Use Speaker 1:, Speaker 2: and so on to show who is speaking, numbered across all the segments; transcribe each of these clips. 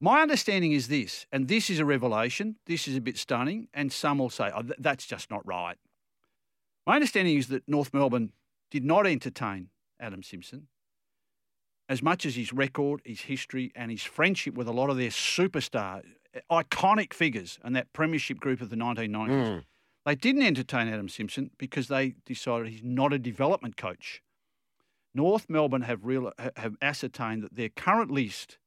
Speaker 1: My understanding is this, and this is a revelation. This is a bit stunning, and some will say, oh, th- that's just not right. My understanding is that North Melbourne did not entertain Adam Simpson as much as his record, his history, and his friendship with a lot of their superstar, iconic figures and that premiership group of the 1990s. Hmm. They didn't entertain Adam Simpson because they decided he's not a development coach. North Melbourne have real, have ascertained that their current list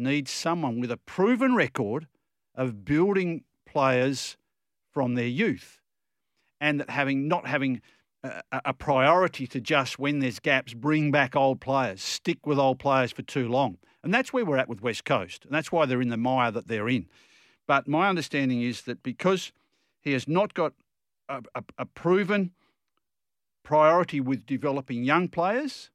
Speaker 1: needs someone with a proven record of building players from their youth, and that having not having a, a- priority to just when there's gaps bring back old players, stick with old players for too long, and that's where we're at with West Coast, and that's why they're in the mire that they're in. But my understanding is that because he has not got a, a, a proven priority with developing young players,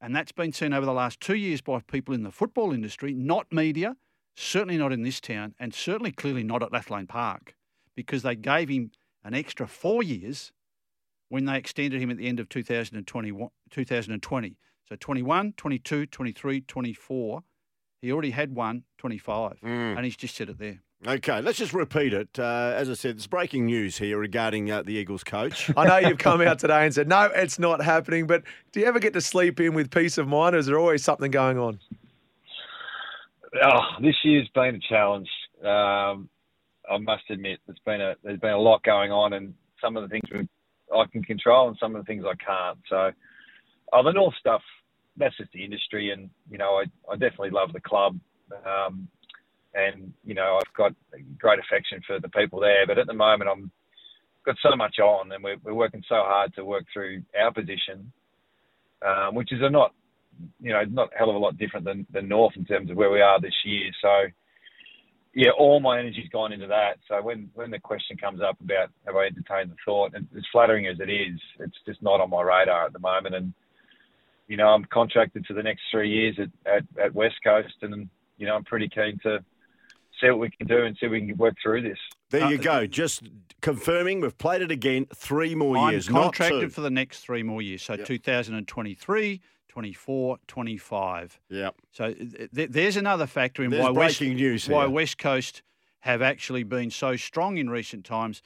Speaker 1: and that's been seen over the last two years by people in the football industry, not media, certainly not in this town, and certainly clearly not at Lathlain Park, because they gave him an extra four years when they extended him at the end of 2021, 2020. So 21, 22, 23, 24. He already had one, 25, mm. and he's just said it there.
Speaker 2: Okay, let's just repeat it. Uh, as I said, there's breaking news here regarding uh, the Eagles coach.
Speaker 3: I know you've come out today and said, no, it's not happening, but do you ever get to sleep in with peace of mind, or is there always something going on?
Speaker 4: Oh, this year's been a challenge. Um, I must admit, there's been a there's been a lot going on, and some of the things we, I can control, and some of the things I can't. So, oh, the North stuff, that's just the industry, and you know, I I definitely love the club, um, and you know, I've got great affection for the people there. But at the moment, I'm got so much on, and we're we're working so hard to work through our position, um, which is a not you know, not hell of a lot different than, than North in terms of where we are this year. So, yeah, all my energy's gone into that. So when, when the question comes up about have I entertained the thought, and as flattering as it is, it's just not on my radar at the moment. And, you know, I'm contracted for the next three years at, at, at West Coast, and, you know, I'm pretty keen to see what we can do and see if we can work through this.
Speaker 2: There
Speaker 1: Uh,
Speaker 2: you go. Just confirming we've played it again. Three more
Speaker 1: I'm
Speaker 2: years, not
Speaker 1: contracted
Speaker 2: two.
Speaker 1: for the next three more years. So
Speaker 2: Yep.
Speaker 1: 2023, 24, 25.
Speaker 2: Yeah.
Speaker 1: So th- th- there's another factor in
Speaker 2: There's
Speaker 1: why West,
Speaker 2: news
Speaker 1: why. West Coast have actually been so strong in recent times